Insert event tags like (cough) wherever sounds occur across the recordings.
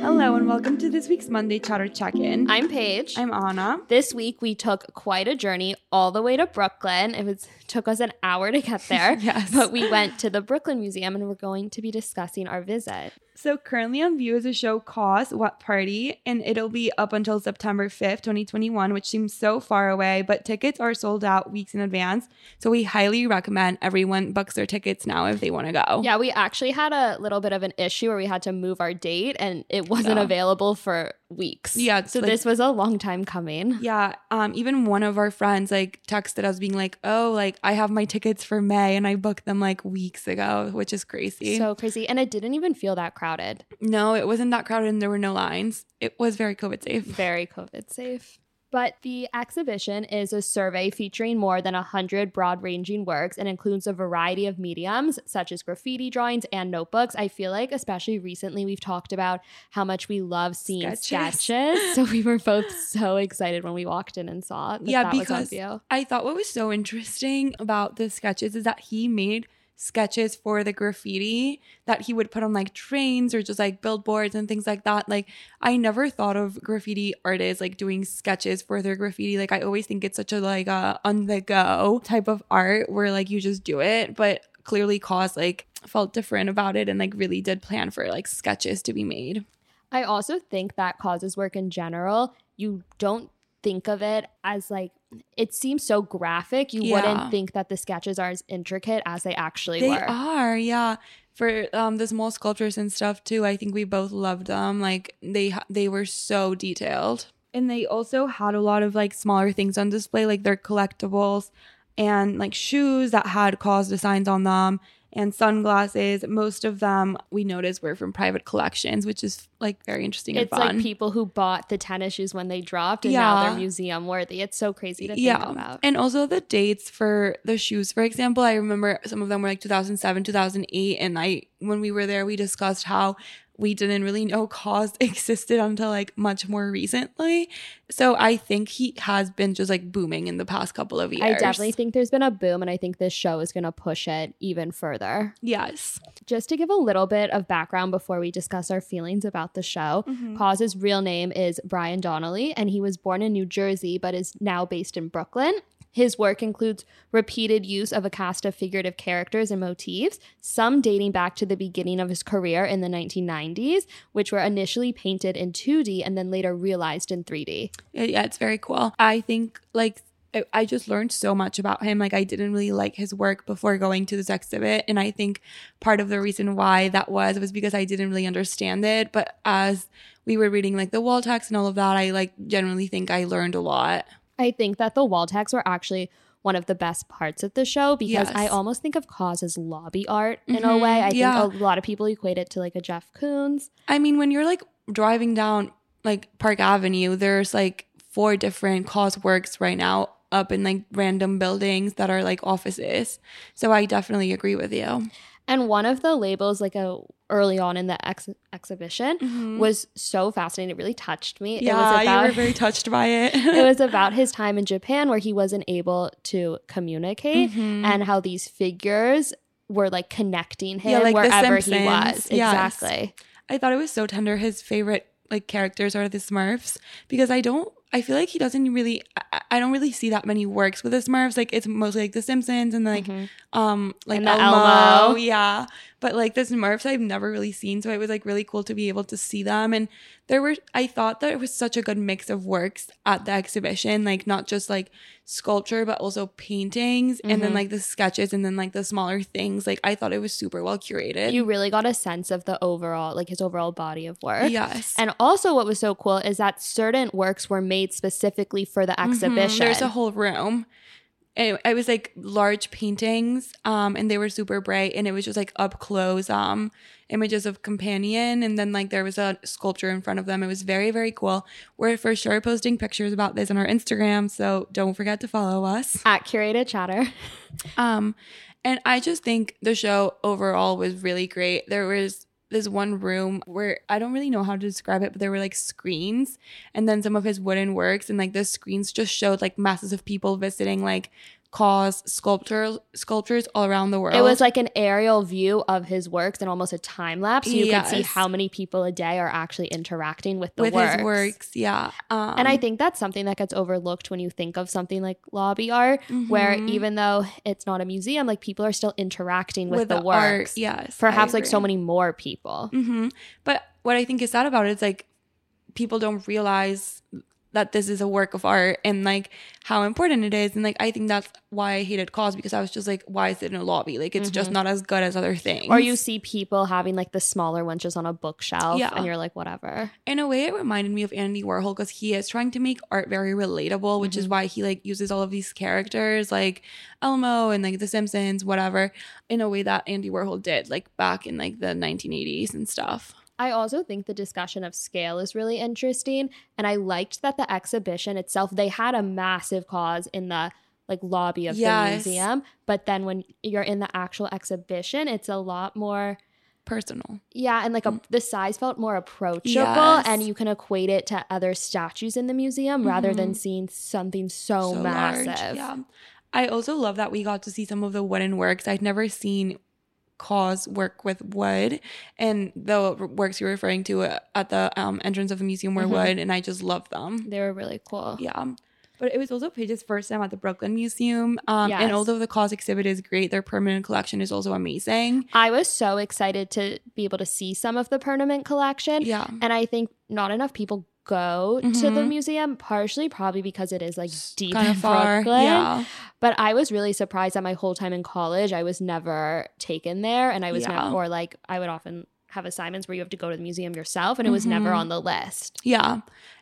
Hello and welcome to this week's Monday Chatter Check-in. I'm Paige. I'm Anna. this week we took quite a journey all the way to Brooklyn. It was took us an hour to get there. (laughs) Yes. But we went to the Brooklyn Museum and we're going to be discussing our visit. So currently on view is a show called What Party, and it'll be up until September 5th, 2021, which seems so far away, but tickets are sold out weeks in advance. So we highly recommend everyone books their tickets now if they want to go. Yeah, we actually had a little bit of an issue where we had to move our date and it wasn't available for weeks. Yeah, So like- this was a long time coming. Yeah, um, even one of our friends like texted us being like, "Oh, like I have my tickets for May and I booked them like weeks ago," which is crazy. So crazy. And it didn't even feel that crowded. no, it wasn't that crowded and there were no lines. It was very COVID safe. very COVID safe. But the exhibition is a survey featuring more than 100 broad ranging works and includes a variety of mediums, such as graffiti drawings and notebooks. I feel like, especially recently, we've talked about how much we love seeing Sketches. sketches. (laughs) so we were both so excited when we walked in and saw that Yeah, that because. I thought what was so interesting about the sketches is that he made sketches for the graffiti that he would put on like trains or just like billboards and things like that. Like I never thought of graffiti artists like doing sketches for their graffiti. Like I always think it's such a like a on the go type of art where like you just do it, but clearly KAWS like felt different about it and like really did plan for like sketches to be made. I also think that KAWS's work in general, you don't think of it as like it seems so graphic. You Yeah. wouldn't think that the sketches are as intricate as they actually They were. are, yeah. For um the small sculptures and stuff too, I think we both loved them. Like they they were so detailed. And they also had a lot of like smaller things on display, like their collectibles and like shoes that had KAWS designs on them and sunglasses. Most of them we noticed were from private collections, which is like very interesting It's like people who bought the tennis shoes when they dropped and now Yeah. they're museum worthy. It's so crazy to think yeah. about. And also the dates for the shoes, for example, I remember some of them were like 2007, 2008. And I, when we were there, we discussed how we didn't really know (laughs) KAWS existed until like much more recently. So I think he has been just like booming in the past couple of years. I definitely think there's been a boom, and I think this show is going to push it even further. Yes. Just to give a little bit of background before we discuss our feelings about the show, Mm-hmm. KAWS's real name is Brian Donnelly, and he was born in New Jersey but is now based in Brooklyn. His work includes repeated use of a cast of figurative characters and motifs, some dating back to the beginning of his career in the 1990s, which were initially painted in 2D and then later realized in 3D. Yeah, it's very cool. I think like I- I just learned so much about him. Like I didn't really like his work before going to this exhibit, and I think part of the reason why that was was because I didn't really understand it. But as we were reading like the wall text and all of that, I like generally think I learned a lot. I think that the wall tags were actually one of the best parts of the show because I almost think of KAWS as lobby art in a mm-hmm. way. I yeah. think a lot of people equate it to like a Jeff Koons. I mean, when you're like driving down like Park Avenue, there's like four different KAWS works right now up in like random buildings that are like offices. So I definitely agree with you. And one of the labels, like a early on in the ex- exhibition, was so fascinating. It really touched me. Mm-hmm. Yeah, it was about you were very touched by it. (laughs) it was (laughs) about his time in Japan where he wasn't able to communicate Mm-hmm. and how these figures were like connecting him Yeah, like wherever he was. Yes. Exactly. I thought it was so tender. His favorite like characters are the Smurfs because I don't. I feel like he doesn't really. I, I don't really see that many works with the Smurfs. Like it's mostly like the Simpsons and like um like And the Elmo. Elmo. Yeah, but like the Smurfs I've never really seen, so it was like really cool to be able to see them. And there were. I thought that it was such a good mix of works at the exhibition, like not just like sculpture but also paintings and then mm-hmm. like the sketches and then like the smaller things. Like I thought it was super well curated. You really got a sense of the overall, like his overall body of work. yes. And also, what was so cool is that certain works were made specifically for the mm-hmm. exhibition. There's a whole room. And it was like large paintings, um, and they were super bright, and it was just like up close, um, images of companion, and then like there was a sculpture in front of them. It was very, very cool. We're for sure posting pictures about this on our Instagram, so don't forget to follow us. at curated chatter. Um, and I just think the show overall was really great. There was this one room where I don't really know how to describe it, but there were like screens and then some of his wooden works, and like the screens just showed like masses of people visiting like KAWS sculpture sculptures all around the world. It was like an aerial view of his works and almost a time lapse. So you could see how many people a day are actually interacting with the with works. his works. Yeah. Um, And I think that's something that gets overlooked when you think of something like lobby art, where mhm. even though it's not a museum, like people are still interacting with, the, art, works. yes, Perhaps like so many more people. hmm But what I think is sad about it is like people don't realize that this is a work of art and like how important it is. And like I think that's why I hated KAWS because I was just like, why is it in a lobby? Like it's just not as good as other things. Mm-hmm. Or you see people having like the smaller ones just on a bookshelf, Yeah. and you're like, whatever. in a way it reminded me of Andy Warhol because he is trying to make art very relatable, which Mm-hmm. is why he like uses all of these characters like Elmo and like The Simpsons, whatever, in a way that Andy Warhol did like back in like the 1980s and stuff. I also think the discussion of scale is really interesting. And I liked that the exhibition itself, they had a massive KAWS in the like lobby of Yes. the museum. But then when you're in the actual exhibition, it's a lot more Personal. yeah, and like a, mm. the size felt more approachable Yes. and you can equate it to other statues in the museum rather than mm-hmm. seeing something so, so massive. large. Yeah. I also love that we got to see some of the wooden works. I'd never seen KAWS work with wood, and the works you're referring to uh, at the um, entrance of the museum were Mhm. wood, and I just love them. They were really cool. Yeah. But it was also Paige's first time at the Brooklyn Museum. Um, Yes. And although the KAWS exhibit is great, their permanent collection is also amazing. I was so excited to be able to see some of the permanent collection. Yeah. And I think not enough people go to the Mhm. museum, partially probably because it is like deep Kind of far. Brooklyn. Yeah. But I was really surprised that my whole time in college, I was never taken there. And I was Yeah. never, or like, I would often have assignments where you have to go to the museum yourself, and it was never Mhm. on the list. Yeah.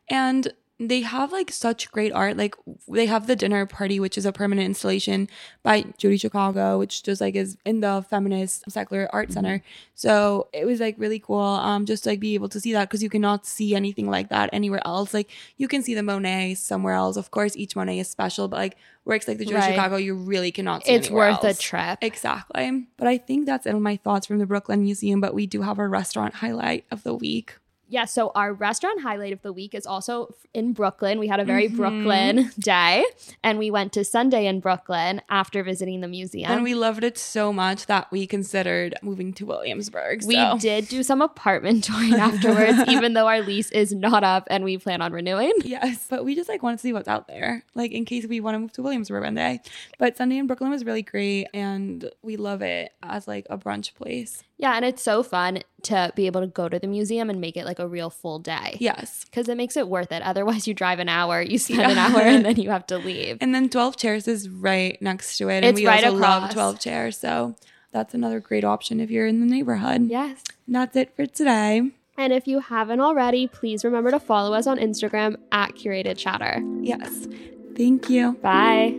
And they have like such great art. Like they have the dinner party, which is a permanent installation by Judy Chicago, which just like is in the feminist Sackler art center. So it was like really cool. Um, just to, like be able to see that because you cannot see anything like that anywhere else. Like you can see the Monet somewhere else. Of course, each Monet is special, but like works like the Judy Right. Chicago, you really cannot see. It's worth else. a trip. Exactly. But I think that's it my thoughts from the Brooklyn Museum. But we do have a restaurant highlight of the week. Yeah, so our restaurant highlight of the week is also in Brooklyn. We had a very Mhm. Brooklyn (laughs) day, and we went to Sunday in Brooklyn after visiting the museum. And we loved it so much that we considered moving to Williamsburg. We did do some apartment (laughs) touring afterwards, (laughs) even though our lease is not up and we plan on renewing. Yes, but we just like wanted to see what's out there, like in case we want to move to Williamsburg one day. But Sunday in Brooklyn was really great, and we love it as like a brunch place. Yeah, and it's so fun to be able to go to the museum and make it like a real full day. Yes, Because it makes it worth it. Otherwise, you drive an hour, you spend an hour, and (laughs) then you have to leave. and then Twelve Chairs is right next to it, and It's we right also love across. Twelve Chairs, so that's another great option if you're in the neighborhood. Yes. And that's it for today. And if you haven't already, please remember to follow us on Instagram at Curated Chatter. Yes, thank you. Bye.